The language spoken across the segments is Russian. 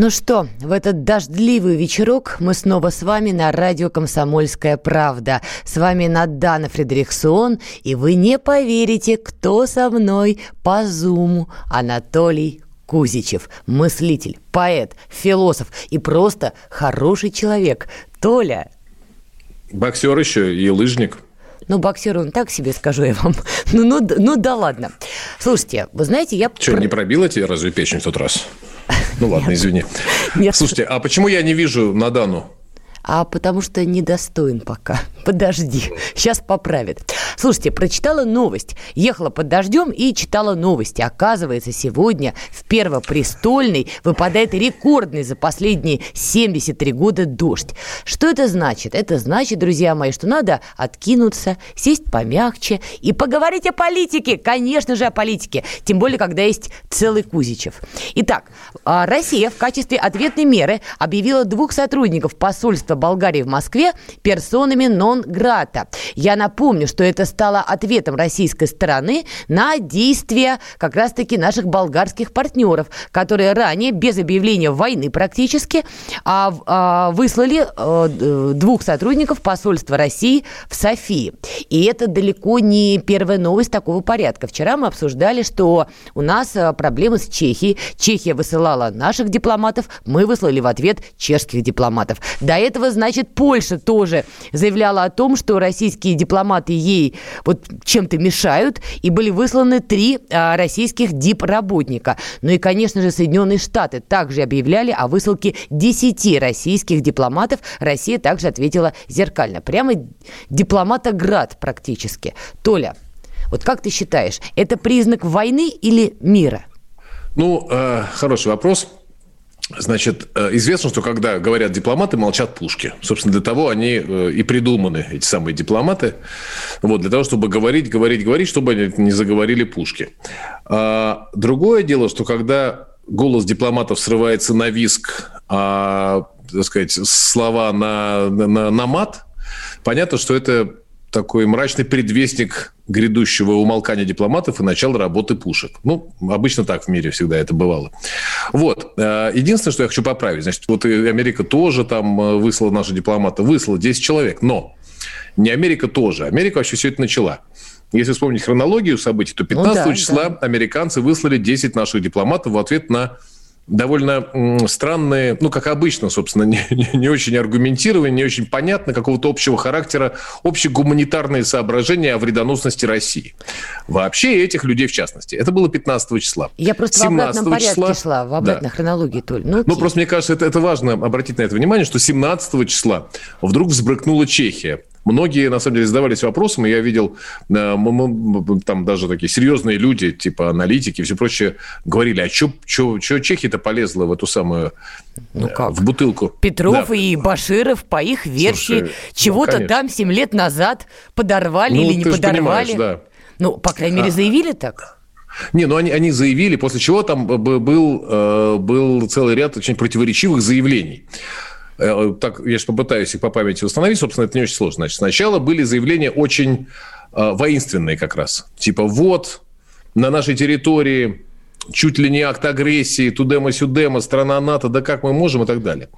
Ну что, в этот дождливый вечерок мы снова с вами на радио «Комсомольская правда». С вами Надана Фредериксон, и вы не поверите, кто со мной по зуму. Анатолий Кузичев, мыслитель, поэт, философ и просто хороший человек. Толя. Боксер еще и лыжник. Ну, боксер он так себе, скажу я вам. Ну, ну, ну да ладно. Слушайте, вы знаете, я... Что, не пробила тебе разве печень в тот раз? Ну ладно, извини. Нет. Слушайте, а почему я не вижу Надану? А потому что недостоин пока. Подожди, сейчас поправит. Слушайте, прочитала новость. Ехала под дождем и читала новости. Оказывается, сегодня в Первопрестольный выпадает рекордный за последние 73 года дождь. Что это значит? Это значит, друзья мои, что надо откинуться, сесть помягче и поговорить о политике. Конечно же, о политике. Тем более, когда есть целый Кузичев. Итак, а, Россия в качестве ответной меры объявила двух сотрудников посольства Болгарии в Москве персонами нон-грата. Я напомню, что это стало ответом российской стороны на действия как раз-таки наших болгарских партнеров, которые ранее, без объявления войны практически, а, а, выслали а, двух сотрудников посольства России в Софии. И это далеко не первая новость такого порядка. Вчера мы обсуждали, что у нас э, проблемы с Чехией. Чехия высылала наших дипломатов, мы выслали в ответ чешских дипломатов. До этого значит, Польша тоже заявляла о том, что российские дипломаты ей вот чем-то мешают, и были высланы три а, российских дипработника. Ну и, конечно же, Соединенные Штаты также объявляли о высылке 10 российских дипломатов. Россия также ответила зеркально. Прямо дипломатоград практически. Толя, вот как ты считаешь, это признак войны или мира? Ну, э, хороший вопрос. Значит, э, известно, что когда говорят дипломаты, молчат пушки. Собственно, для того они э, и придуманы, эти самые дипломаты. Вот, для того, чтобы говорить, говорить, говорить, чтобы они не заговорили пушки. А другое дело, что когда голос дипломатов срывается на виск, а, так сказать, слова на, на, на мат, понятно, что это такой мрачный предвестник грядущего умолкания дипломатов и начала работы пушек. Ну, обычно так в мире всегда это бывало. Вот. Э, единственное, что я хочу поправить. Значит, вот и Америка тоже там э, выслала наши дипломаты. Выслала 10 человек. Но не Америка тоже. Америка вообще все это начала. Если вспомнить хронологию событий, то 15 ну, да, числа да. американцы выслали 10 наших дипломатов в ответ на довольно странные, ну, как обычно, собственно, не, не, не очень аргументированные, не очень понятно, какого-то общего характера, общегуманитарные соображения о вредоносности России. Вообще этих людей в частности. Это было 15 числа. Я просто в обратном порядке числа, шла, в обратной да. хронологии, Толь. Ну, ну, просто мне кажется, это, это важно обратить на это внимание, что 17 числа вдруг взбрыкнула Чехия. Многие, на самом деле, задавались вопросом, и я видел, э, там даже такие серьезные люди, типа аналитики и все прочее, говорили, а что Чехия-то полезла в эту самую, ну э, как? в бутылку? Петров да. и Баширов, по их версии, ну, чего-то ну, там 7 лет назад подорвали ну, или не подорвали. Да. Ну, по крайней мере, а. заявили так. Не, ну они, они заявили, после чего там был, э, был целый ряд очень противоречивых заявлений. Э, так, я же попытаюсь их по памяти установить, собственно, это не очень сложно. Значит, сначала были заявления очень э, воинственные как раз. Типа, вот, на нашей территории чуть ли не акт агрессии, тудема-сюдема, страна НАТО, да как мы можем и так далее.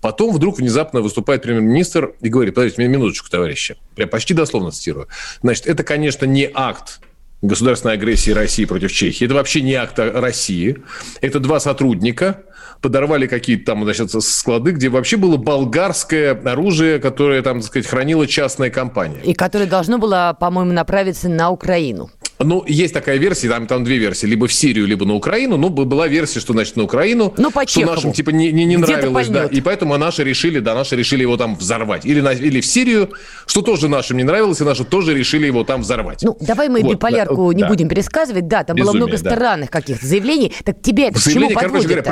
Потом вдруг внезапно выступает премьер-министр и говорит, подождите, минуточку, товарищи. Я почти дословно цитирую. Значит, это, конечно, не акт государственной агрессии России против Чехии. Это вообще не акт России. Это два сотрудника, подорвали какие-то там, значит, склады, где вообще было болгарское оружие, которое там, так сказать, хранила частная компания. И которое должно было, по-моему, направиться на Украину. Ну, есть такая версия, там, там две версии, либо в Сирию, либо на Украину. Ну, была версия, что, значит, на Украину. Ну, по Что нашим, типа, не, не, не нравилось, да. И поэтому наши решили, да, наши решили его там взорвать. Или, на, или в Сирию, что тоже нашим не нравилось, и наши тоже решили его там взорвать. Ну, давай мы вот, биполярку да, не да. будем пересказывать. Да, там Безумие, было много да. странных каких-то заявлений. Так тебя это Заявления, короче говоря,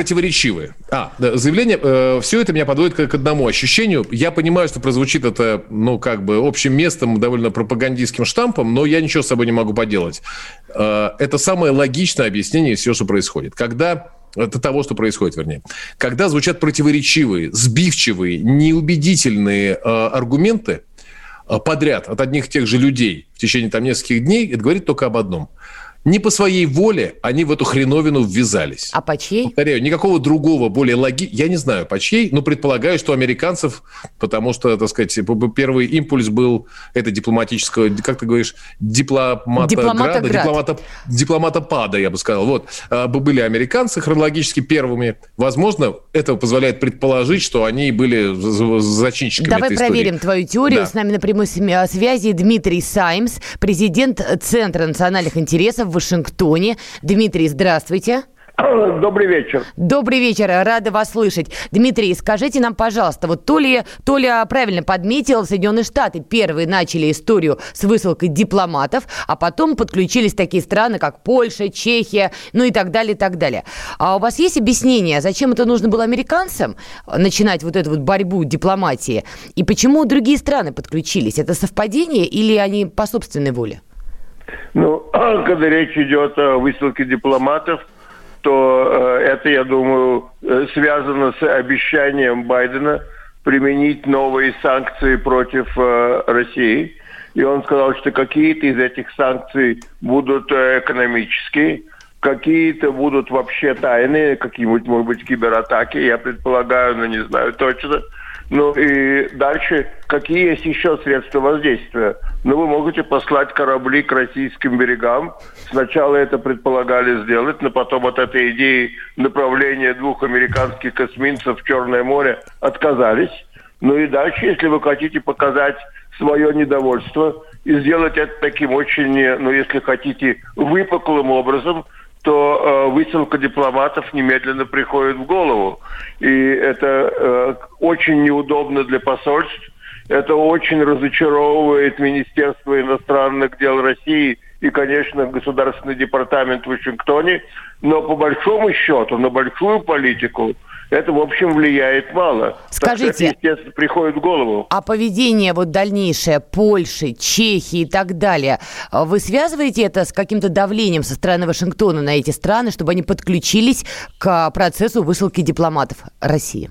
противоречивые. А, да, заявление, э, все это меня подводит к, к одному ощущению. Я понимаю, что прозвучит это, ну, как бы общим местом, довольно пропагандистским штампом, но я ничего с собой не могу поделать. Э, это самое логичное объяснение всего, что происходит. Когда это того, что происходит, вернее. Когда звучат противоречивые, сбивчивые, неубедительные э, аргументы э, подряд от одних и тех же людей в течение там нескольких дней, это говорит только об одном – не по своей воле они в эту хреновину ввязались. А по чьей? Повторяю, никакого другого, более логи... Я не знаю, по чьей, но предполагаю, что американцев, потому что, так сказать, первый импульс был это дипломатического, как ты говоришь, дипломата дипломата града, дипломата, дипломата пада, я бы сказал. Вот. А, были американцы хронологически первыми. Возможно, это позволяет предположить, что они были зачинщиками Давай проверим истории. твою теорию. Да. С нами на прямой связи Дмитрий Саймс, президент Центра национальных интересов Вашингтоне. Дмитрий, здравствуйте. Добрый вечер. Добрый вечер, рада вас слышать. Дмитрий, скажите нам, пожалуйста, вот то ли, то ли правильно подметил, Соединенные Штаты первые начали историю с высылкой дипломатов, а потом подключились такие страны, как Польша, Чехия, ну и так далее, и так далее. А у вас есть объяснение, зачем это нужно было американцам, начинать вот эту вот борьбу дипломатии, и почему другие страны подключились? Это совпадение или они по собственной воле? Ну, когда речь идет о высылке дипломатов, то э, это, я думаю, э, связано с обещанием Байдена применить новые санкции против э, России. И он сказал, что какие-то из этих санкций будут экономические, какие-то будут вообще тайные, какие-нибудь, может быть, кибератаки, я предполагаю, но не знаю точно – ну и дальше, какие есть еще средства воздействия? Ну, вы можете послать корабли к российским берегам. Сначала это предполагали сделать, но потом от этой идеи направления двух американских косминцев в Черное море отказались. Ну и дальше, если вы хотите показать свое недовольство и сделать это таким очень, ну, если хотите, выпуклым образом – то э, высылка дипломатов немедленно приходит в голову. И это э, очень неудобно для посольств, это очень разочаровывает Министерство иностранных дел России и, конечно, Государственный департамент в Вашингтоне. Но по большому счету, на большую политику это, в общем, влияет мало. Скажите, так, естественно, приходит в голову. А поведение вот дальнейшее Польши, Чехии и так далее, а вы связываете это с каким-то давлением со стороны Вашингтона на эти страны, чтобы они подключились к процессу высылки дипломатов России?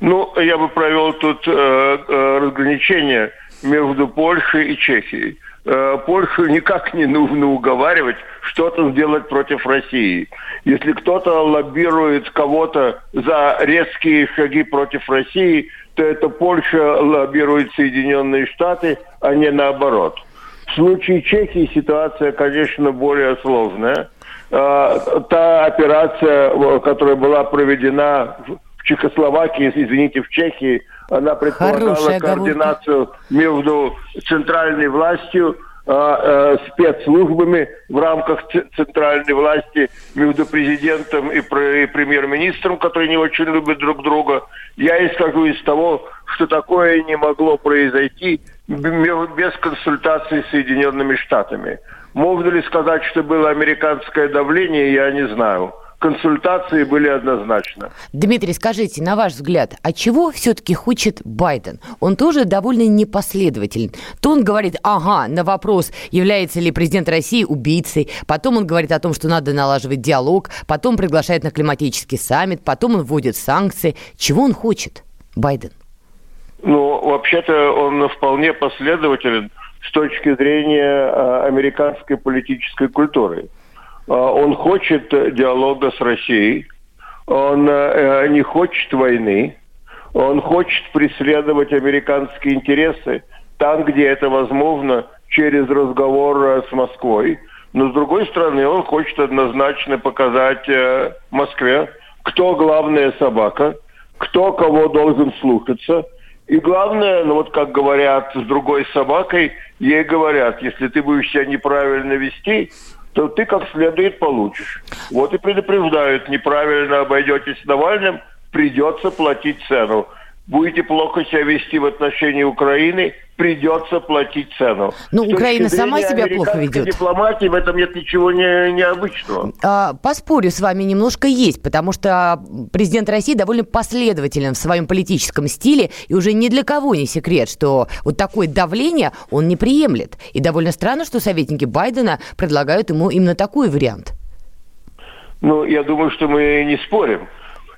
Ну, я бы провел тут э, э, разграничение между Польшей и Чехией. Э, Польшу никак не нужно уговаривать что-то сделать против России. Если кто-то лоббирует кого-то за резкие шаги против России, то это Польша лоббирует Соединенные Штаты, а не наоборот. В случае Чехии ситуация, конечно, более сложная. Э, та операция, которая была проведена в Чехословакии, извините, в Чехии, она предполагала Хорошая координацию между центральной властью, э, э, спецслужбами в рамках центральной власти между президентом и, и премьер-министром, которые не очень любят друг друга. Я исхожу из того, что такое не могло произойти без консультации с Соединенными Штатами. Можно ли сказать, что было американское давление, я не знаю консультации были однозначно. Дмитрий, скажите, на ваш взгляд, а чего все-таки хочет Байден? Он тоже довольно непоследователен. То он говорит, ага, на вопрос, является ли президент России убийцей, потом он говорит о том, что надо налаживать диалог, потом приглашает на климатический саммит, потом он вводит санкции. Чего он хочет, Байден? Ну, вообще-то он вполне последователен с точки зрения э, американской политической культуры. А, он хочет диалога с Россией, он э, не хочет войны, он хочет преследовать американские интересы там, где это возможно, через разговор э, с Москвой. Но с другой стороны, он хочет однозначно показать э, Москве, кто главная собака, кто кого должен слушаться. И главное, ну вот как говорят с другой собакой, ей говорят, если ты будешь себя неправильно вести, то ты как следует получишь. Вот и предупреждают, неправильно обойдетесь с Навальным, придется платить цену будете плохо себя вести в отношении Украины, придется платить цену. Ну, Украина сама себя плохо ведет. дипломатии в этом нет ничего не, необычного. А, поспорю с вами немножко есть, потому что президент России довольно последователен в своем политическом стиле, и уже ни для кого не секрет, что вот такое давление он не приемлет. И довольно странно, что советники Байдена предлагают ему именно такой вариант. Ну, я думаю, что мы не спорим.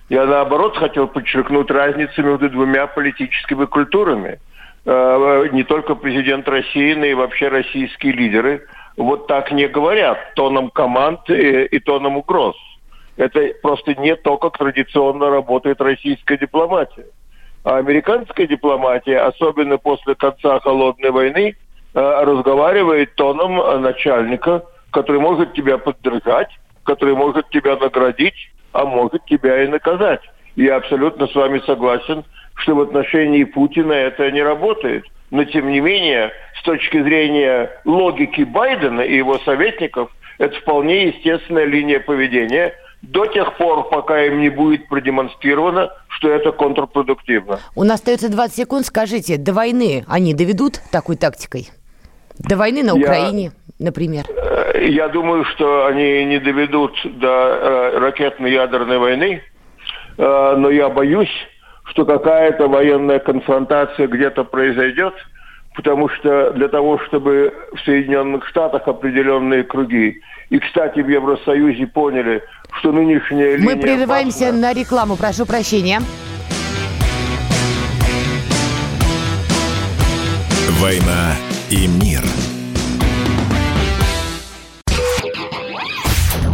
Я, наоборот, хотел подчеркнуть разницу между двумя политическими культурами. Э, не только президент России, но и вообще российские лидеры вот так не говорят тоном команд и, и тоном угроз. Это просто не то, как традиционно работает российская дипломатия. А американская дипломатия, особенно после конца холодной войны, э, разговаривает тоном начальника, который может тебя поддержать, который может тебя наградить, а может тебя и наказать. Я абсолютно с вами согласен, что в отношении Путина это не работает. Но тем не менее, с точки зрения логики Байдена и его советников, это вполне естественная линия поведения до тех пор, пока им не будет продемонстрировано, что это контрпродуктивно. У нас остается 20 секунд. Скажите, до войны они доведут такой тактикой? До войны на Украине, Я... например? Я думаю, что они не доведут до э, ракетной ядерной войны, э, но я боюсь, что какая-то военная конфронтация где-то произойдет, потому что для того, чтобы в Соединенных Штатах определенные круги, и, кстати, в Евросоюзе поняли, что нынешняя Мы прерываемся опасна. на рекламу, прошу прощения. «Война и мир»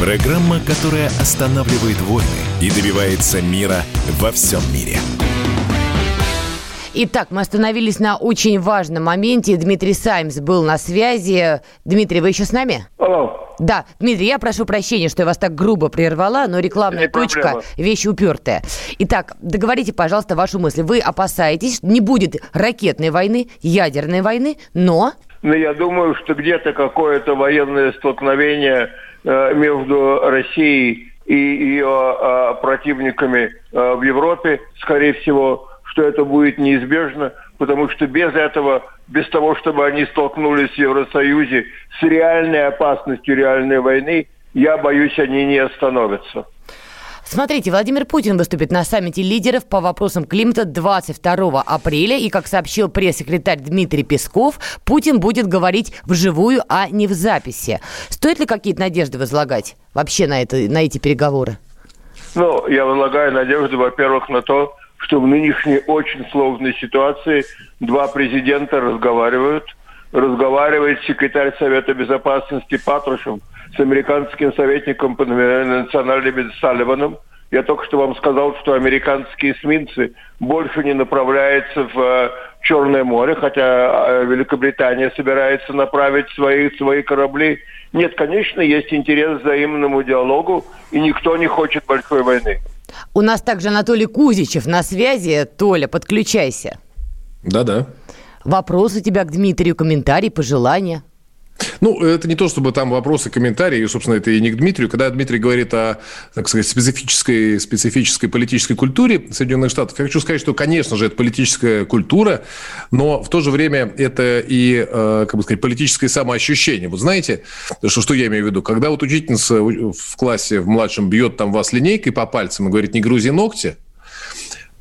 программа, которая останавливает войны и добивается мира во всем мире. Итак, мы остановились на очень важном моменте. Дмитрий Саймс был на связи. Дмитрий, вы еще с нами? Алло. Да, Дмитрий, я прошу прощения, что я вас так грубо прервала, но рекламная Не точка проблема. – вещь упертая. Итак, договорите, пожалуйста, вашу мысль. Вы опасаетесь, не будет ракетной войны, ядерной войны, но но я думаю, что где-то какое-то военное столкновение между Россией и ее э, противниками э, в Европе, скорее всего, что это будет неизбежно, потому что без этого, без того, чтобы они столкнулись в Евросоюзе с реальной опасностью реальной войны, я боюсь, они не остановятся. Смотрите, Владимир Путин выступит на саммите лидеров по вопросам климата 22 апреля. И, как сообщил пресс-секретарь Дмитрий Песков, Путин будет говорить вживую, а не в записи. Стоит ли какие-то надежды возлагать вообще на, это, на эти переговоры? Ну, я возлагаю надежды, во-первых, на то, что в нынешней очень сложной ситуации два президента разговаривают. Разговаривает секретарь Совета Безопасности Патрушев – с американским советником по национальной безопасности Салливаном. Я только что вам сказал, что американские эсминцы больше не направляются в э, Черное море, хотя э, Великобритания собирается направить свои, свои корабли. Нет, конечно, есть интерес к взаимному диалогу, и никто не хочет большой войны. У нас также Анатолий Кузичев на связи. Толя, подключайся. Да-да. Вопрос у тебя к Дмитрию, комментарий, пожелания? Ну, это не то, чтобы там вопросы, комментарии, и, собственно, это и не к Дмитрию. Когда Дмитрий говорит о, так сказать, специфической, специфической политической культуре Соединенных Штатов, я хочу сказать, что, конечно же, это политическая культура, но в то же время это и, э, как бы сказать, политическое самоощущение. Вот знаете, что, что я имею в виду? Когда вот учительница в классе в младшем бьет там вас линейкой по пальцам и говорит, не грузи ногти,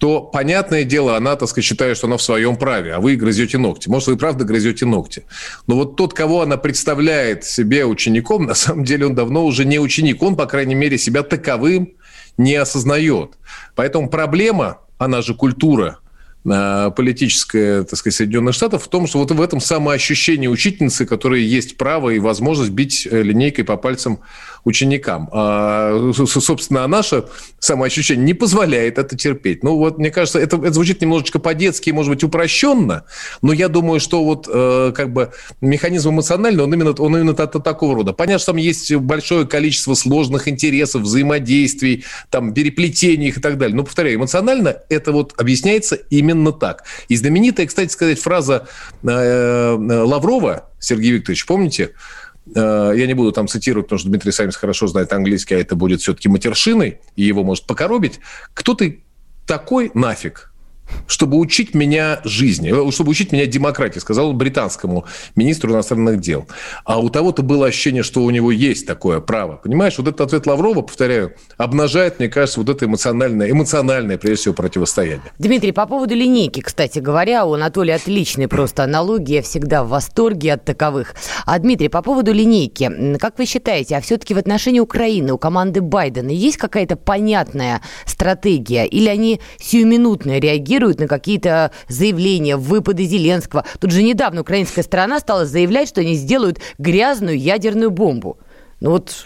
то, понятное дело, она, так сказать, считает, что она в своем праве, а вы грызете ногти. Может, вы правда грызете ногти. Но вот тот, кого она представляет себе учеником, на самом деле он давно уже не ученик. Он, по крайней мере, себя таковым не осознает. Поэтому проблема, она же культура, политическая, так сказать, Соединенных Штатов в том, что вот в этом самоощущении учительницы, которая есть право и возможность бить э, линейкой по пальцам ученикам. А, собственно, а наше самоощущение не позволяет это терпеть. Ну, вот, мне кажется, это, это звучит немножечко по-детски, может быть, упрощенно, но я думаю, что вот э, как бы механизм эмоциональный, он именно, он именно от, от такого рода. Понятно, что там есть большое количество сложных интересов, взаимодействий, там, переплетений их и так далее. Но, повторяю, эмоционально это вот объясняется именно так. И знаменитая, кстати сказать, фраза э, э, Лаврова, Сергей Викторович, помните, Э, я не буду там цитировать, потому что Дмитрий Самис хорошо знает английский, а это будет все-таки матершиной, и его может покоробить. Кто ты такой нафиг? Чтобы учить меня жизни, э, чтобы учить меня демократии, сказал британскому министру иностранных дел. А у того-то было ощущение, что у него есть такое право. Понимаешь, вот этот ответ Лаврова, повторяю, обнажает, мне кажется, вот это эмоциональное, эмоциональное, прежде всего, противостояние. Дмитрий, по поводу линейки, кстати говоря, у Анатолия отличные просто аналогии, я всегда в восторге от таковых. А, Дмитрий, по поводу линейки, как вы считаете, а все-таки в отношении Украины у команды Байдена есть какая-то понятная стратегия? Или они сиюминутно реагируют реагируют на какие-то заявления, выпады Зеленского. Тут же недавно украинская сторона стала заявлять, что они сделают грязную ядерную бомбу. Ну вот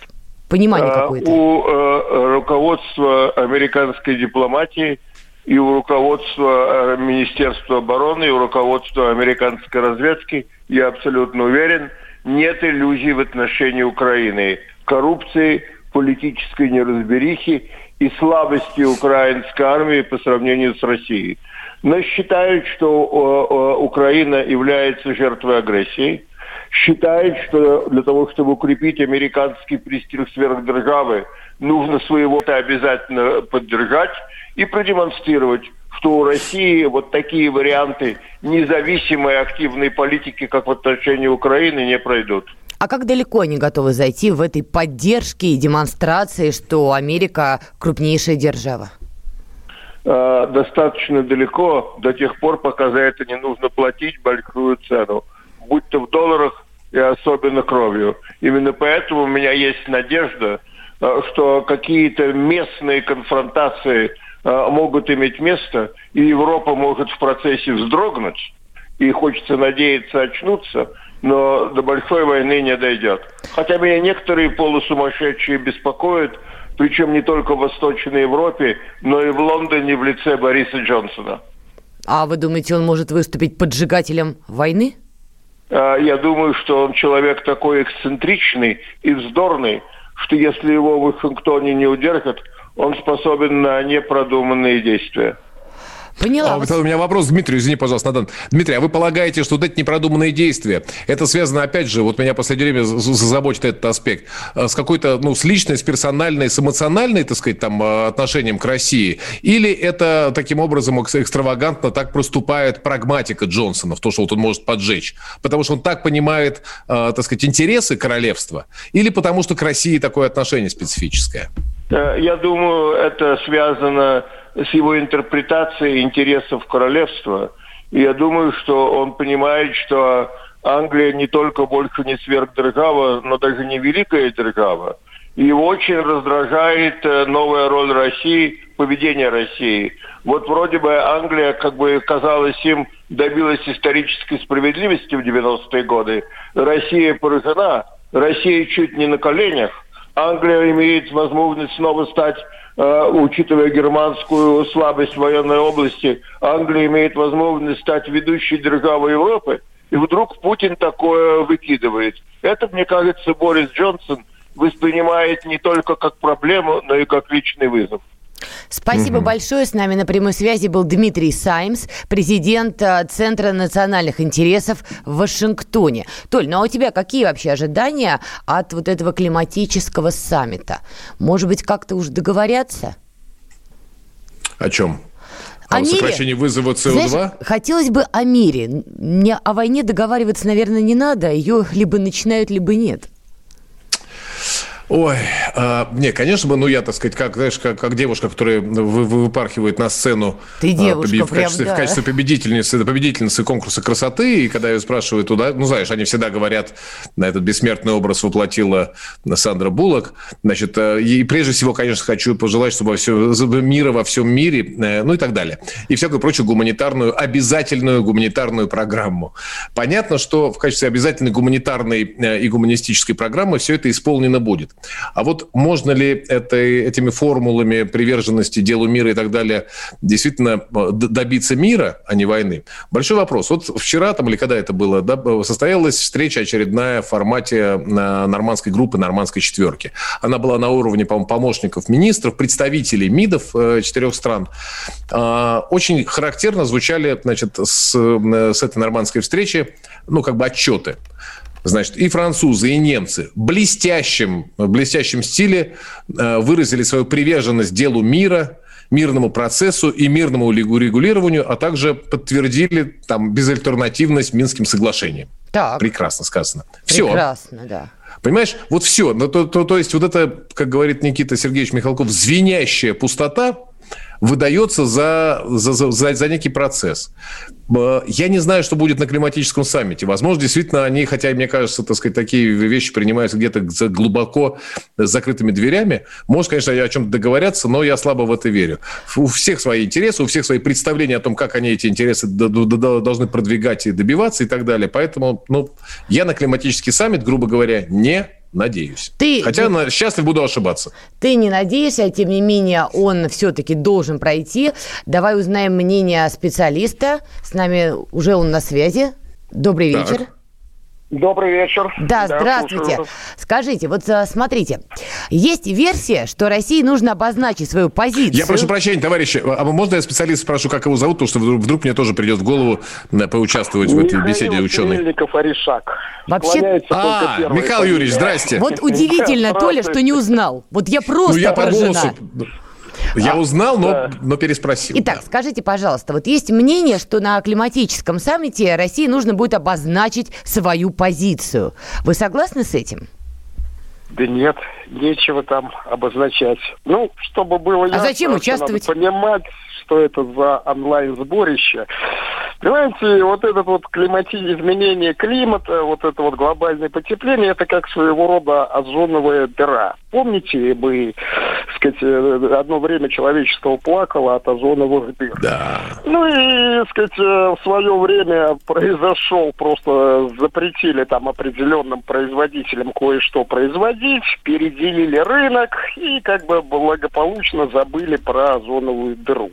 понимание а, какое-то. У э, руководства американской дипломатии и у руководства э, Министерства обороны, и у руководства американской разведки, я абсолютно уверен, нет иллюзий в отношении Украины. Коррупции, политической неразберихи и слабости украинской армии по сравнению с Россией. Но считают, что Украина является жертвой агрессии, считают, что для того, чтобы укрепить американский престиж сверхдержавы, нужно своего-то обязательно поддержать и продемонстрировать, что у России вот такие варианты независимой активной политики, как в отношении Украины, не пройдут. А как далеко они готовы зайти в этой поддержке и демонстрации, что Америка крупнейшая держава? А, достаточно далеко до тех пор, пока за это не нужно платить большую цену, будь то в долларах и особенно кровью. Именно поэтому у меня есть надежда, а, что какие-то местные конфронтации а, могут иметь место, и Европа может в процессе вздрогнуть, и хочется надеяться очнуться – но до большой войны не дойдет. Хотя меня некоторые полусумасшедшие беспокоят, причем не только в Восточной Европе, но и в Лондоне в лице Бориса Джонсона. А вы думаете, он может выступить поджигателем войны? А, я думаю, что он человек такой эксцентричный и вздорный, что если его в Вашингтоне не удержат, он способен на непродуманные действия. Поняла. А, вот у меня вопрос, Дмитрий, извини, пожалуйста, Натан. Дмитрий, а вы полагаете, что вот эти непродуманные действия, это связано, опять же, вот меня в последнее время заботит этот аспект, а, с какой-то, ну, с личной, с персональной, с эмоциональной, так сказать, там, а, отношением к России? Или это таким образом экстравагантно так проступает прагматика Джонсона в то, что вот он может поджечь? Потому что он так понимает, так сказать, интересы королевства? Или потому что к России такое отношение специфическое? Э, я думаю, это связано с его интерпретацией интересов королевства. И я думаю, что он понимает, что Англия не только больше не сверхдержава, но даже не великая держава. И его очень раздражает э, новая роль России, поведение России. Вот вроде бы Англия, как бы казалось им, добилась исторической справедливости в 90-е годы. Россия поражена, Россия чуть не на коленях. Англия имеет возможность снова стать учитывая германскую слабость военной области, Англия имеет возможность стать ведущей державой Европы, и вдруг Путин такое выкидывает. Это, мне кажется, Борис Джонсон воспринимает не только как проблему, но и как личный вызов. Спасибо угу. большое. С нами на прямой связи был Дмитрий Саймс, президент э, Центра национальных интересов в Вашингтоне. Толь, ну а у тебя какие вообще ожидания от вот этого климатического саммита? Может быть, как-то уж договорятся? О чем? О, о сокращении вызова СО2? Знаешь, хотелось бы о мире. Мне о войне договариваться, наверное, не надо. Ее либо начинают, либо нет. Ой, а, не, конечно бы, ну я, так сказать, как, знаешь, как, как девушка, которая вы, выпархивает на сцену Ты девушка, а, в, качестве, да. в качестве победительницы, победительницы конкурса красоты, и когда ее спрашивают туда, ну знаешь, они всегда говорят, на этот бессмертный образ воплотила Сандра Буллок, значит, э, и прежде всего, конечно, хочу пожелать, чтобы все, мира во всем мире, э, ну и так далее, и всякую прочую гуманитарную, обязательную гуманитарную программу. Понятно, что в качестве обязательной гуманитарной э, и гуманистической программы все это исполнено будет. А вот можно ли этой, этими формулами приверженности делу мира и так далее действительно э, добиться мира, а не войны? Большой вопрос. Вот вчера там или когда это было, да, состоялась встреча очередная в формате э, нормандской группы, нормандской четверки. Она была на уровне, по-моему, помощников министров, представителей МИДов э, четырех стран. А, очень характерно звучали, значит, с, с этой нормандской встречи, ну, как бы отчеты. Значит, и французы, и немцы в блестящем, в блестящем стиле э, выразили свою приверженность делу мира, мирному процессу и мирному регулированию, а также подтвердили там безальтернативность Минским соглашением. Так. Прекрасно сказано. Все. Прекрасно, да. Понимаешь, вот все. Ну, то, то, то есть вот это, как говорит Никита Сергеевич Михалков, звенящая пустота, выдается за, за, за, за некий процесс. Я не знаю, что будет на климатическом саммите. Возможно, действительно, они, хотя, мне кажется, так сказать, такие вещи принимаются где-то глубоко закрытыми дверями. Может, конечно, о чем-то договорятся, но я слабо в это верю. У всех свои интересы, у всех свои представления о том, как они эти интересы должны продвигать и добиваться и так далее. Поэтому ну, я на климатический саммит, грубо говоря, не Надеюсь. Ты, Хотя ты, счастлив буду ошибаться. Ты не надеешься, тем не менее он все-таки должен пройти. Давай узнаем мнение специалиста. С нами уже он на связи. Добрый так. вечер. Добрый вечер. Да, да здравствуйте. Слушаю. Скажите, вот э, смотрите, есть версия, что России нужно обозначить свою позицию. Я прошу прощения, товарищи, а можно я специалиста спрошу, как его зовут, потому что вдруг, вдруг мне тоже придет в голову э, поучаствовать Михаил в этой беседе ученый. Михаил Аришак. Вообще... А, Михаил Юрьевич, здрасте. Вот удивительно, Толя, что не узнал. Вот я просто ну, я поражена. По голосу... Я а, узнал, но, да. но переспросил. Итак, да. скажите, пожалуйста, вот есть мнение, что на климатическом саммите России нужно будет обозначить свою позицию. Вы согласны с этим? Да нет, нечего там обозначать. Ну, чтобы было ясно, а зачем участвовать? Надо понимать, что это за онлайн-сборище. Понимаете, вот это вот климати... изменение климата, вот это вот глобальное потепление, это как своего рода озоновая дыра. Помните, мы, сказать, одно время человечество плакало от озоновых дыр. Да. Ну и, сказать, в свое время произошел, просто запретили там определенным производителям кое-что производить, переделили рынок и как бы благополучно забыли про озоновую дыру.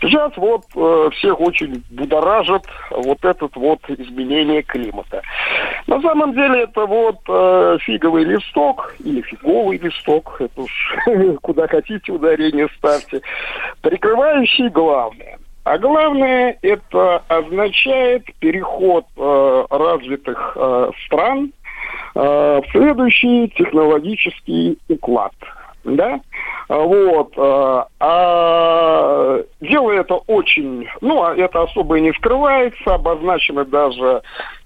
Сейчас вот э, всех очень будоражит вот этот вот изменение климата. На самом деле это вот э, фиговый листок или фиговый листок, это уж куда хотите ударение ставьте, прикрывающий главное. А главное, это означает переход э, развитых э, стран в следующий технологический уклад – да, вот, э, а дело это очень, ну, а это особо и не скрывается, обозначено даже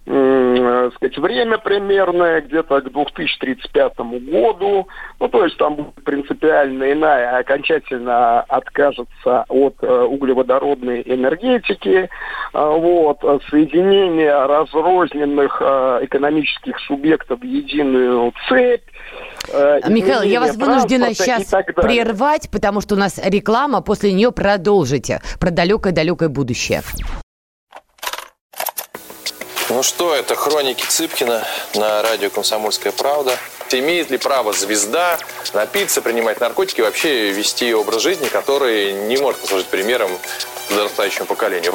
э, сказать, время примерное, где-то к 2035 году. Ну, то есть там будет принципиально иная, окончательно откажется от э, углеводородной энергетики. Вот, соединение разрозненных э, экономических субъектов в единую цепь. Э, Михаил, я вас вынуждена сейчас прервать, потому что у нас реклама, после нее продолжите про далекое-далекое будущее. Ну что, это хроники Цыпкина на радио «Комсомольская правда». Имеет ли право звезда напиться, принимать наркотики, вообще вести образ жизни, который не может послужить примером подрастающему поколению?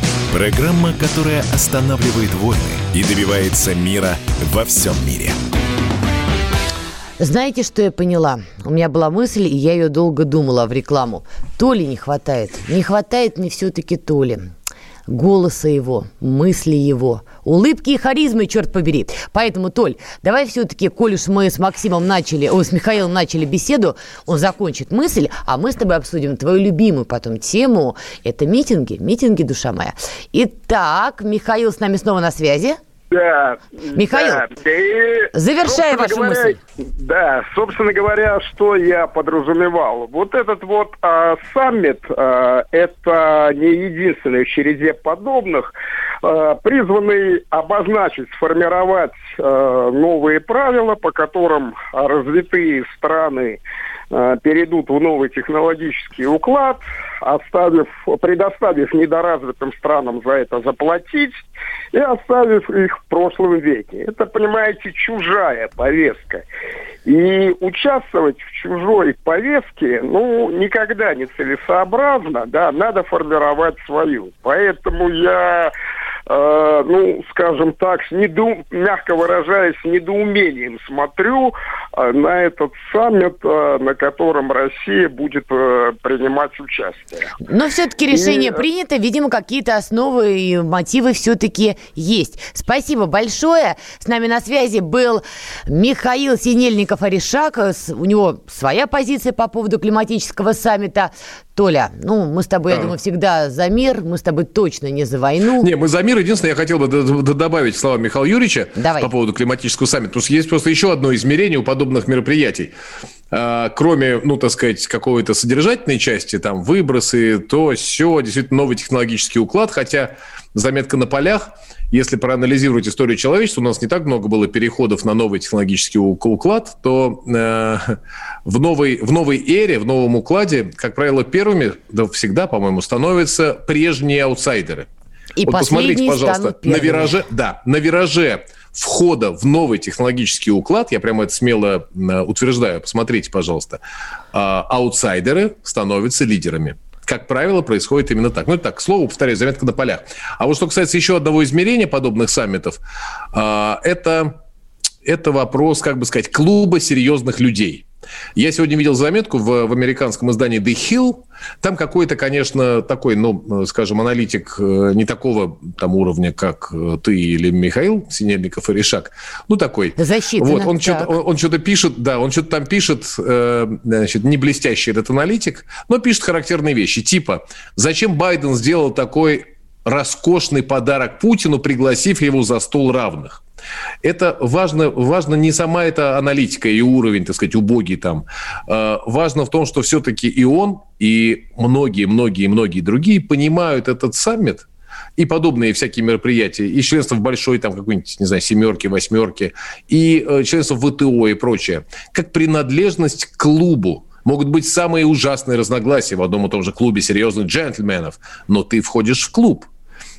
Программа, которая останавливает войны и добивается мира во всем мире. Знаете, что я поняла? У меня была мысль, и я ее долго думала в рекламу. То ли не хватает. Не хватает мне все-таки то ли голоса его, мысли его, улыбки и харизмы, черт побери. Поэтому, Толь, давай все-таки, коль уж мы с Максимом начали, о, с Михаилом начали беседу, он закончит мысль, а мы с тобой обсудим твою любимую потом тему. Это митинги, митинги, душа моя. Итак, Михаил с нами снова на связи. Да. Михаил, да. И, завершай вашу говоря, мысль. Да, собственно говоря, что я подразумевал. Вот этот вот а, саммит, а, это не единственный в череде подобных, а, призванный обозначить, сформировать а, новые правила, по которым развитые страны перейдут в новый технологический уклад, оставив, предоставив недоразвитым странам за это заплатить и оставив их в прошлом веке. Это, понимаете, чужая повестка. И участвовать в чужой повестке, ну, никогда не целесообразно, да, надо формировать свою. Поэтому я э, ну, скажем так, с недоум... мягко выражаясь, с недоумением смотрю э, на этот саммит, э, на котором Россия будет э, принимать участие. Но все-таки решение И- принято, видимо, какие-то основы и мотивы все-таки есть. Спасибо большое. С нами на связи был Михаил Синельников-Оришак. С- У него своя позиция по поводу климатического саммита. Толя, ну, мы с тобой, я А. думаю, всегда за мир, мы с тобой точно не за войну. Не, мы за мир. Единственное, я хотел бы добавить слова Михаила Юрьевича Давай. по поводу климатического саммита. Потому что есть просто еще одно измерение у подобных мероприятий. А, Кроме, ну, так сказать, какой-то содержательной части, там, выбросы, то, все, действительно, новый технологический уклад. Хотя заметка на полях, если проанализировать историю человечества, у нас не так много было переходов на новый технологический уклад, то э, в, новой, в новой эре, в новом укладе, как правило, первыми, да всегда, по-моему, становятся прежние аутсайдеры. И Вот посмотрите, пожалуйста, на вираже, да, на вираже входа в новый технологический уклад, я прямо это смело утверждаю, посмотрите, пожалуйста, а, аутсайдеры становятся лидерами. Как правило, происходит именно так. Ну, это так, к слову, повторяю, заметка на полях. А вот что касается еще одного измерения подобных саммитов, а, это, это вопрос, как бы сказать, клуба серьезных людей. Я сегодня видел заметку в, в американском издании The Hill. Там какой-то, конечно, такой, ну, скажем, аналитик э, не такого там уровня, как э, ты или Михаил Синельников и Решак. Ну, такой. Засчитано, Вот, он что-то, он, он что-то пишет, да, он что-то там пишет, э, значит, не блестящий этот аналитик, но пишет характерные вещи. Типа, зачем Байден сделал такой роскошный подарок Путину, пригласив его за стол равных? Это важно, важно не сама эта аналитика и уровень, так сказать, убогий там. Э, Важно в том, что все-таки и он, и многие, многие, многие другие понимают этот саммит и подобные всякие мероприятия, и членство в большой там какой-нибудь, не знаю, семерке, восьмерке, и э, членство в ВТО и прочее, как принадлежность к клубу. Могут быть самые ужасные разногласия в одном и том же клубе серьезных джентльменов, но ты входишь в клуб.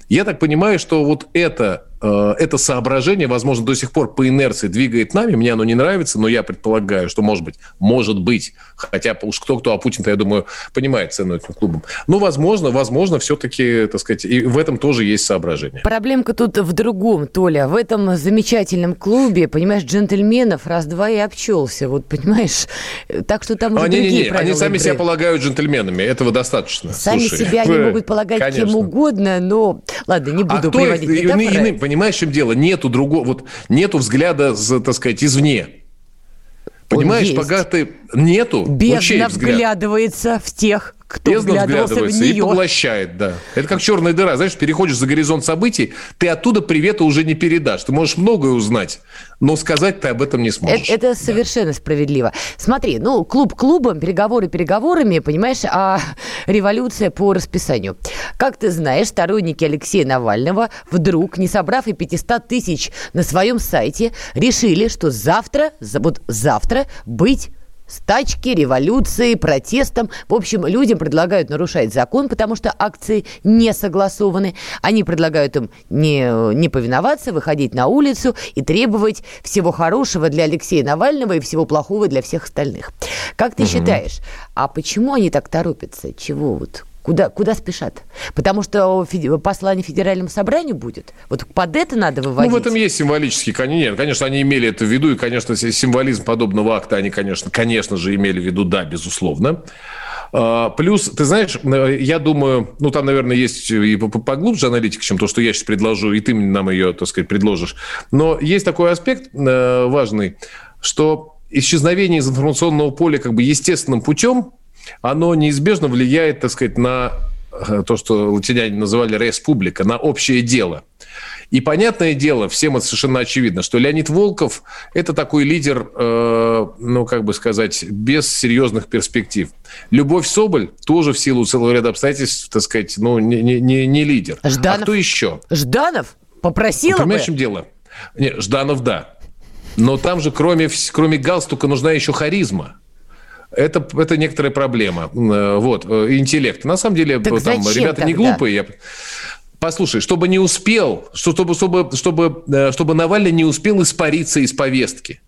Я так понимаю, что вот это, это соображение, возможно, до сих пор по инерции двигает нами. Мне оно не нравится, но я предполагаю, что, может быть, может быть, хотя уж кто-кто, а Путин-то, я думаю, понимает цену этим клубам. Но, возможно, возможно, все-таки, так сказать, и в этом тоже есть соображение. Проблемка тут в другом, Толя. В этом замечательном клубе, понимаешь, джентльменов раз-два и обчелся. Вот, понимаешь? Так что там уже А, другие не-не-не, правила они сами игры. себя полагают джентльменами, этого достаточно. Сами Слушай, себя они э, могут полагать кем конечно. угодно, но... Ладно, не буду а кто их, приводить метафоры. иные- понимаешь, в чем дело? Нету другого, вот нету взгляда, так сказать, извне. Понимаешь, пока ты нету, Бездна взгляд? вглядывается в тех, кто Бездна вглядывался в вглядывается и нее. поглощает, да. Это как черная дыра. Знаешь, переходишь за горизонт событий, ты оттуда привета уже не передашь. Ты можешь многое узнать, но сказать ты об этом не сможешь. Это, это совершенно справедливо. Смотри, ну, клуб клубом, переговоры переговорами, понимаешь, а революция по расписанию. Как ты знаешь, сторонники Алексея Навального вдруг, не собрав и 500 тысяч на своем сайте, решили, что завтра, за- вот завтра быть стачки, революции, протестом. В общем, людям предлагают нарушать закон, потому что акции не согласованы. Они предлагают им не, не повиноваться, выходить на улицу и требовать всего хорошего для Алексея Навального и всего плохого для всех остальных. Как ты считаешь, а почему они так торопятся? Чего вот? Куда, куда спешат? Потому что послание Федеральному собранию будет. Вот под это надо выводить. Ну, в этом есть символический, нет, конечно, они имели это в виду, и, конечно, символизм подобного акта они, конечно, конечно же, имели в виду, да, безусловно. А, Плюс, ты знаешь, э, я думаю, ну, там, наверное, есть и по- по- поглубже аналитика, чем то, что я сейчас предложу, и ты нам ее, так сказать, предложишь. Но есть такой аспект э, важный, что исчезновение из информационного поля как бы естественным путем, оно неизбежно влияет, так сказать, на э, то, что латиняне называли республика, на общее дело. И понятное дело, всем это совершенно очевидно, что Леонид Волков – это такой лидер, э, ну, как бы сказать, без серьезных перспектив. Любовь Соболь тоже в силу целого ряда обстоятельств, так сказать, ну, не, не- не, лидер. Жданов. А кто еще? Жданов попросила бы. Понимаешь, в чем дело? Не, Жданов, да. Но там же, кроме, кроме галстука, нужна еще харизма. Это, это некоторая проблема. Э, Вот, э, интеллект. На самом деле, Так там ребята не тогда? глупые. Я... Послушай, чтобы не успел, что- чтобы, чтобы, чтобы, э, чтобы Навальный не успел испариться из повестки.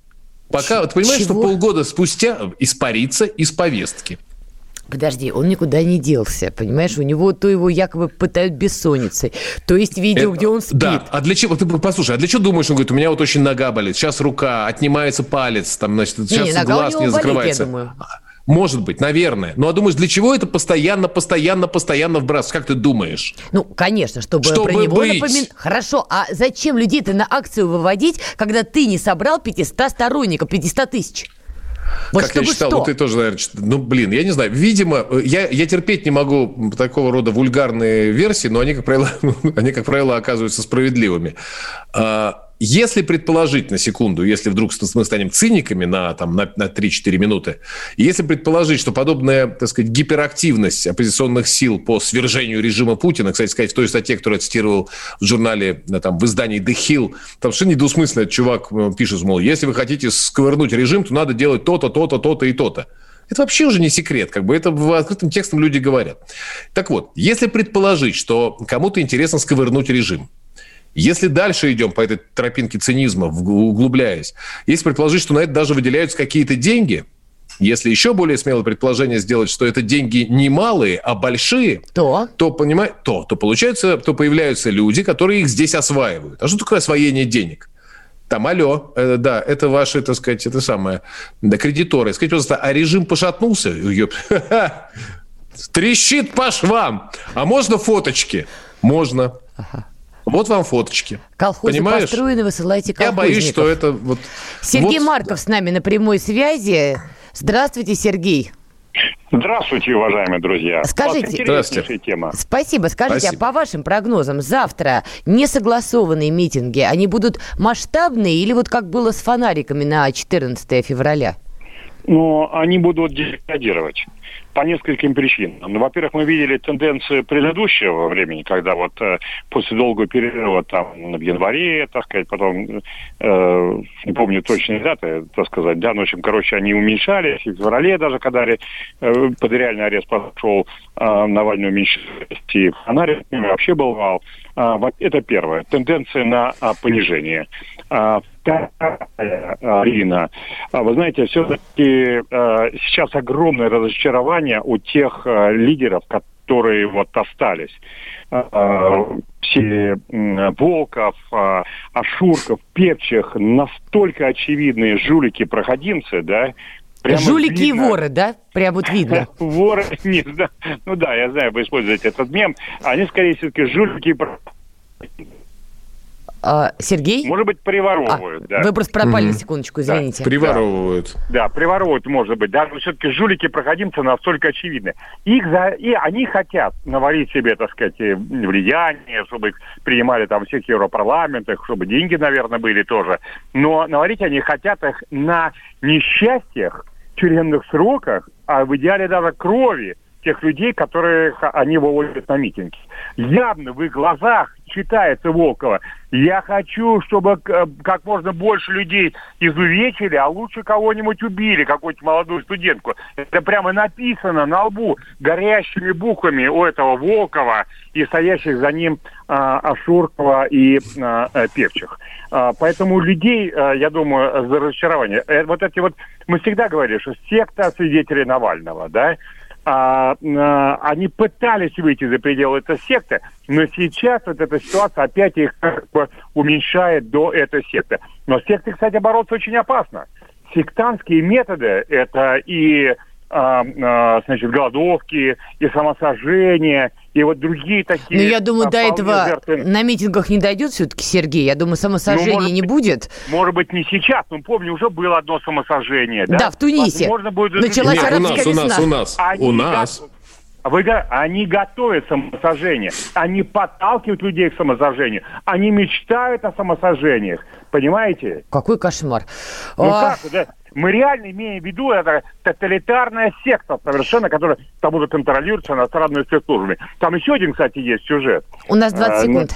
Пока, ты понимаешь, чего? что полгода спустя испариться из повестки. Подожди, он никуда не делся, понимаешь? У него то его якобы пытают бессонницей, то есть видео, Э, где он спит. Да, а для чего? Ты послушай, а для чего думаешь? Он говорит, у меня вот очень нога болит, сейчас рука, отнимается палец, там, значит, сейчас Не, у глаз не болит, я закрывается. думаю. Может быть, наверное. Ну, а думаешь, для чего это постоянно, постоянно, постоянно вбрасывать? Как ты думаешь? Ну, конечно, чтобы, Чтобы про него быть. напомин- Хорошо, а зачем людей-то на акцию выводить, когда ты не собрал 500 сторонников, 500 тысяч? Вот как я читал, что? ну ты тоже, наверное, ну, блин, я не знаю. Видимо, э, я, я терпеть не могу такого рода вульгарные версии, но они, как правило, они, как правило, оказываются справедливыми. А, Если предположить, на секунду, если вдруг мы станем циниками на, там, на, на 3-4 минуты, если предположить, что подобная, так сказать, гиперактивность оппозиционных сил по свержению режима Путина, кстати сказать, в той статье, которую я цитировал в журнале, э, там, в издании The Hill, там совершенно недвусмысленно чувак э, пишет, мол, если вы хотите сковырнуть режим, то надо делать то-то, то-то, то-то и то-то. Это вообще уже не секрет, как бы это в открытым текстом люди говорят. Так вот, если предположить, что кому-то интересно сковырнуть режим, если дальше идем по этой тропинке цинизма, углубляясь, если предположить, что на это даже выделяются какие-то деньги, если еще более смелое предположение сделать, что это деньги не малые, а большие, То? то, понимаешь, то, то получается, то появляются люди, которые их здесь осваивают. А что такое освоение денег? Там, алло, э, да, это ваши, так сказать, это самое, да, кредиторы. Скажите, пожалуйста, а режим пошатнулся? Трещит по швам. А можно фоточки? Можно. Вот вам фоточки. Колхозы Понимаешь? построены, высылайте Я колхозников. боюсь, что это вот... Сергей вот- Марков с нами на прямой связи. Здравствуйте, Сергей. Здравствуйте, уважаемые друзья. Скажите- Здравствуйте. тема. Спасибо. Скажите, Спасибо. а по вашим прогнозам, завтра несогласованные митинги, они будут масштабные или вот как было с фонариками на 14 февраля? Но они будут деградировать по нескольким причинам. Ну, во-первых, мы видели тенденции предыдущего времени, когда вот э, после долгого перерыва там в январе, так сказать, потом, э, не помню точные даты, так сказать, да, но, в общем, короче, они уменьшались, и в феврале даже, когда э, под реальный арест пошел, э, Навальный уменьшались, и фонарик вообще был вал. А, вот это первое. Тенденция на а, понижение. А, вторая, а, вы знаете, все-таки а, сейчас огромное разочарование у тех а, лидеров, которые вот остались. А, Все Волков, Ашурков, Пепчих, настолько очевидные жулики-проходимцы, да, прямо Жулики и видно- воры, да? Прям вот видно. Воры, не знаю. Ну да, я знаю, вы используете этот мем. Они скорее все-таки жулики и А, Сергей? Может быть, приворовывают, а, да. Вы просто пропали на секундочку, извините. Да, приворовывают. Да, приворовывают, может быть. Да, но все-таки жулики проходимцы настолько очевидны. Их за... И они хотят наварить себе, так сказать, э, влияние, чтобы их принимали там всех европарламентах, чтобы деньги, наверное, были тоже. Но наварить они хотят их на несчастьях, тюремных сроках, а в идеале даже крови тех людей, которых они выводят на митинги. Явно в их глазах читается Волкова. Я хочу, чтобы э, как можно больше людей изувечили, а лучше кого-нибудь убили, какую-нибудь молодую студентку. Это прямо написано на лбу горящими буквами у этого Волкова и стоящих за ним а, Ашуркова и а, Певчих. А, поэтому людей, а, я думаю, за разочарование. Вот эти вот, мы всегда говорили, что секта свидетелей Навального, да, а, а, они пытались выйти за пределы этой секты, но сейчас вот эта ситуация опять их как бы уменьшает до этой секты. Но с сектой, кстати, бороться очень опасно. Сектантские методы – это и значит, голодовки, и самосожжение, и вот другие такие... Ну, я думаю, до этого жертвы... на митингах не дойдет все-таки, Сергей. Я думаю, самосожжения ну, не быть, будет. Может быть, не сейчас. Но помню, уже было одно самосожжение. Да, да в Тунисе. Возможно, будет... Началась Нет, у нас, у нас, у нас, Они у нас. Вы, они готовят самосожжение, они подталкивают людей к самосожжению, они мечтают о самосожжениях, понимаете? Какой кошмар. Ну а... как, да? Мы реально имеем в виду это тоталитарная секта совершенно, которая тому же контролируется иностранными спецслужбами. Там еще один, кстати, есть сюжет. У нас 20 а, секунд.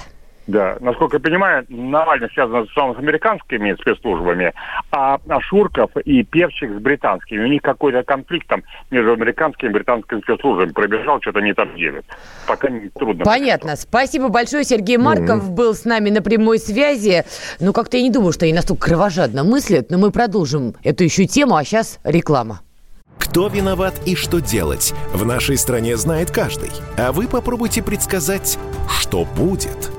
Ну, да, насколько я понимаю, Навальный связан с, с американскими спецслужбами, а Шурков и Певчик с британскими. У них какой-то конфликт там между американскими и британскими спецслужбами пробежал, что-то не так делят. Пока не трудно. Понятно. Спасибо большое. Сергей Марков mm-hmm. был с нами на прямой связи. Ну, как-то я не думаю, что они настолько кровожадно мыслят, но мы продолжим эту еще тему, а сейчас реклама. Кто виноват и что делать, в нашей стране знает каждый. А вы попробуйте предсказать, что будет –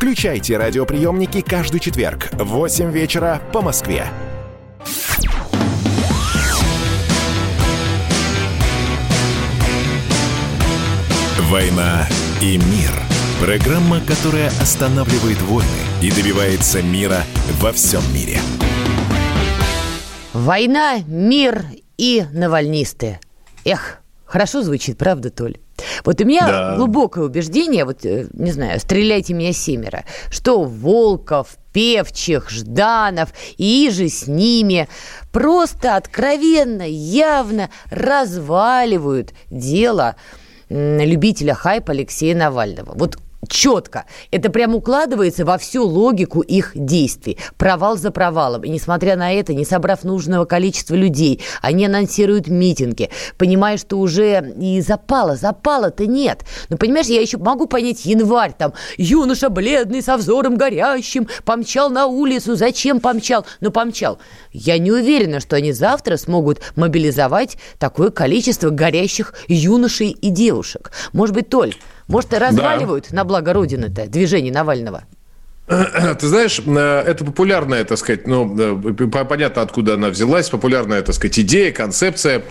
Включайте радиоприемники каждый четверг в 8 вечера по Москве. «Война и мир» – программа, которая останавливает войны и добивается мира во всем мире. «Война, мир и навальнисты». Эх, хорошо звучит, правда, Толь? Вот у меня да. глубокое убеждение, вот, э, не знаю, стреляйте меня семеро, что Волков, Певчих, Жданов и же с ними просто откровенно, явно разваливают дело любителя хайпа Алексея Навального. Вот четко. Это прям укладывается во всю логику их действий. Провал за провалом. И несмотря на это, не собрав нужного количества людей, они анонсируют митинги, понимая, что уже и запала, запала-то нет. Но понимаешь, я еще могу понять январь, там, юноша бледный, со взором горящим, помчал на улицу, зачем помчал? Ну, помчал. Я не уверена, что они завтра смогут мобилизовать такое количество горящих юношей и девушек. Может быть, Толь, может, разваливают да. на благо Родины-то движение Навального? Ты знаешь, э, это популярная, так сказать, ну, э, понятно, откуда она взялась, популярная, так сказать, идея, концепция.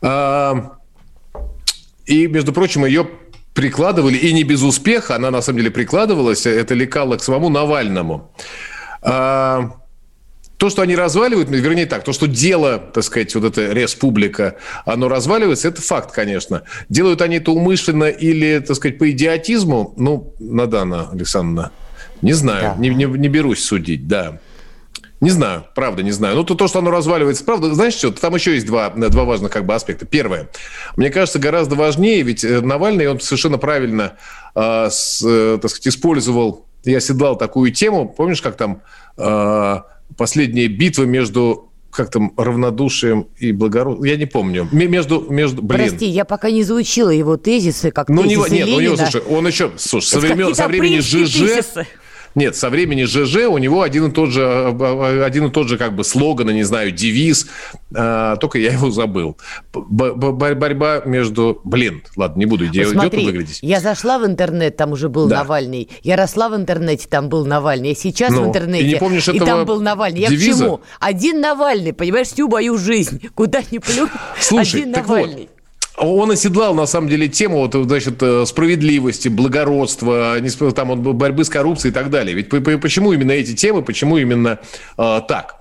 А, и, между прочим, ее прикладывали, и не без успеха, она на самом деле прикладывалась, это лекало к самому Навальному. То, что они разваливают, вернее так, то, что дело, так сказать, вот эта республика, оно разваливается, это факт, конечно. Делают они это умышленно или, так сказать, по идиотизму, ну, Надана Александровна, Не знаю, да. не, не, не берусь судить, да. Не знаю, правда, не знаю. Ну, то, то, что оно разваливается, правда, знаешь что, там еще есть два, два важных как бы аспекта. Первое, мне кажется, гораздо важнее, ведь э, Навальный, он совершенно правильно, э, с, э, так сказать, использовал, я седлал такую тему, помнишь, как там э, последняя битва между как там, равнодушием и благородством. Я не помню. Между, между, блин. Прости, я пока не заучила его тезисы, как ну, тезисы не, Нет, Ленина. у него, слушай, он еще, слушай, со, времен, со времени ЖЖ... Тезисы. Нет, со времени ЖЖ у него один и тот же, один и тот же как бы слоган, не знаю, девиз, а, только я его забыл. Борьба между... Блин, ладно, не буду идею вот выглядеть. Я зашла в интернет, там уже был да. Навальный. Я росла в интернете, там был Навальный. Я сейчас ну, в интернете, и, не помнишь и там был Навальный. Я девиза? к чему? Один Навальный, понимаешь, всю мою жизнь. Куда ни плюнь, Слушай, один Навальный. Вот, он оседлал, на самом деле, тему вот, значит, э, справедливости, благородства, там, борьбы с коррупцией и так далее. Ведь почему именно эти темы, почему именно э, так?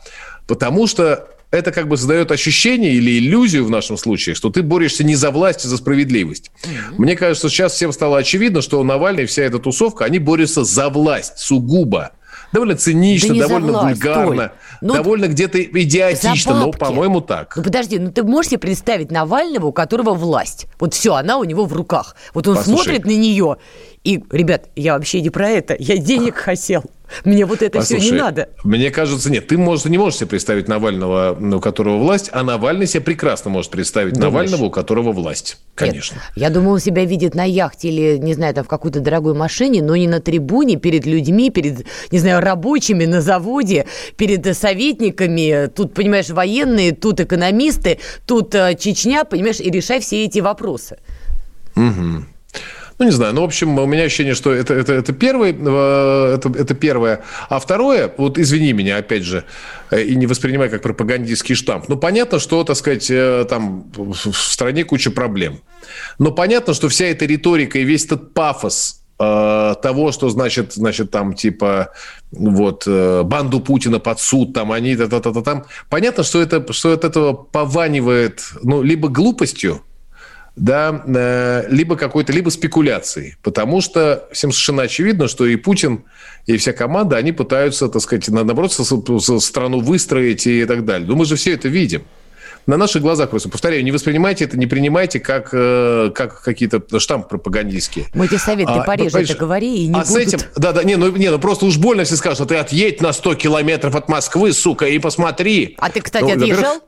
Потому что это как бы создает ощущение или иллюзию в нашем случае, что ты борешься не за власть, а за справедливость. Mm-hmm. Мне кажется, сейчас всем стало очевидно, что Навальный, вся эта тусовка, они борются за власть сугубо довольно цинично, да довольно власть, вульгарно, ну, довольно где-то идиотично, но, по-моему, так. Ну, подожди, ну ты можешь себе представить Навального, у которого власть? Вот все, она у него в руках. Вот он Послушай. смотрит на нее и, ребят, я вообще не про это, я денег хотел. Мне вот это Послушай, все не надо. Мне кажется, нет, ты, может, не можешь себе представить Навального, у которого власть, а Навальный себе прекрасно может представить Думаешь? Навального, у которого власть. Конечно. Нет, я думаю, он себя видит на яхте или, не знаю, там в какой-то дорогой машине, но не на трибуне, перед людьми, перед, не знаю, рабочими на заводе, перед советниками. Тут, понимаешь, военные, тут экономисты, тут э, Чечня, понимаешь, и решай все эти вопросы. Угу. Ну, не знаю. Ну, в общем, у меня ощущение, что это, это, это, первый, э, это, это первое. А второе, вот извини меня, опять же, э, и не воспринимай как пропагандистский штамп. Ну, понятно, что, так сказать, э, там в стране куча проблем. Но понятно, что вся эта риторика и весь этот пафос того, что значит, значит, там, типа, вот, банду Путина под суд, там, они, та-та-та-та, там. Понятно, что это, что от этого пованивает, ну, либо глупостью, да, э, либо какой-то, либо спекуляцией. Потому что всем совершенно очевидно, что и Путин, и вся команда, они пытаются, так сказать, наоборот, страну выстроить и так далее. Но мы же все это видим. На наших глазах просто. Повторяю, не воспринимайте это, не принимайте как, э, как какие-то штампы пропагандистские. Мы тебе совет, ты а, пореже это говори и не А будут... с этим, да, да, не, ну, не, ну просто уж больно все скажут, что ты отъедь на 100 километров от Москвы, сука, и посмотри. А ты, кстати, ну, отъезжал?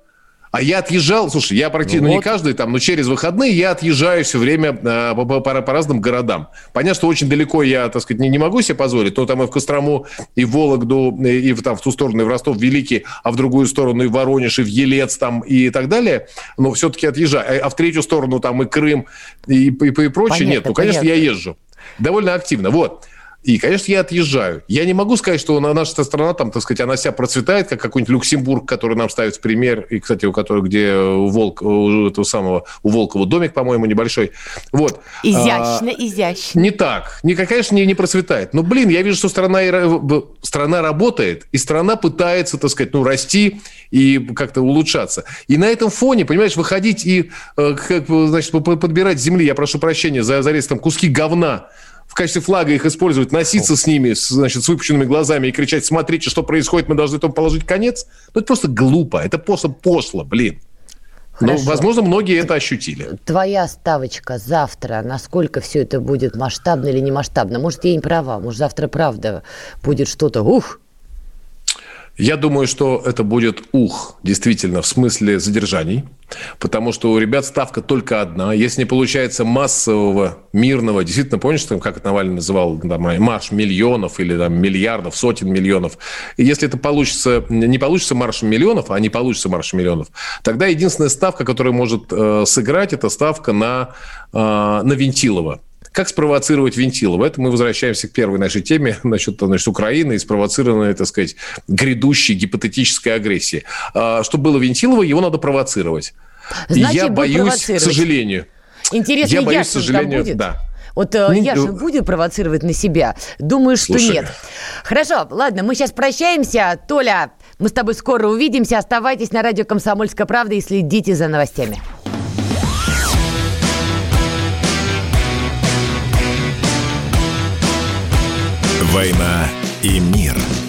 А я отъезжал, слушай, я практически, ну, ну не каждый, там, но через выходные я отъезжаю все время э, по, по, по, по разным городам. Понятно, что очень далеко я, так сказать, не, не могу себе позволить, но там и в Кострому, и в Вологду, и, и в, там, в ту сторону, и в Ростов Великий, а в другую сторону и в Воронеж, и в Елец там, и так далее. Но все-таки отъезжаю. А, а в третью сторону там и Крым, и, и, и, и прочее понятно, нет. Ну, конечно, понятно. я езжу. Довольно активно. Вот. И, конечно, я отъезжаю. Я не могу сказать, что наша страна, там, так сказать, она вся процветает, как какой-нибудь Люксембург, который нам ставит в пример, и, кстати, у которого, где у, Волк, у этого самого, у Волкова домик, по-моему, небольшой. Вот. Изящно, а, изящно. Не так. Не, конечно, не, не процветает. Но, блин, я вижу, что страна, страна работает, и страна пытается, так сказать, ну, расти и как-то улучшаться. И на этом фоне, понимаешь, выходить и, э, как, значит, подбирать земли, я прошу прощения за, за там куски говна, в качестве флага их использовать, носиться с ними, с, значит, с выпущенными глазами и кричать, смотрите, что происходит, мы должны этому положить конец, ну, это просто глупо, это просто пошло, блин. Но, возможно, многие это ощутили. Твоя ставочка завтра, насколько все это будет масштабно или не масштабно? Может, я не права, может, завтра правда будет что-то, ух, я думаю, что это будет ух, действительно, в смысле задержаний, потому что у ребят ставка только одна. Если не получается массового, мирного, действительно, помнишь, там, как Навальный называл, там, марш миллионов или там, миллиардов, сотен миллионов. И если это получится, не получится маршем миллионов, а не получится маршем миллионов, тогда единственная ставка, которая может э, сыграть, это ставка на, э, на Вентилова. Как спровоцировать Вентилова? Это мы возвращаемся к первой нашей теме насчет значит, Украины и спровоцированной, так сказать, грядущей гипотетической агрессии. А, чтобы было Вентилова, его надо провоцировать. Значит, я боюсь, к сожалению. Интересно, я боюсь, к сожалению, будет? да. Вот э, ну, Яшин ну, будет провоцировать на себя? Думаю, что слушай. нет. Хорошо, ладно, мы сейчас прощаемся. Толя, мы с тобой скоро увидимся. Оставайтесь на радио «Комсомольская правда» и следите за новостями. «Война и мир».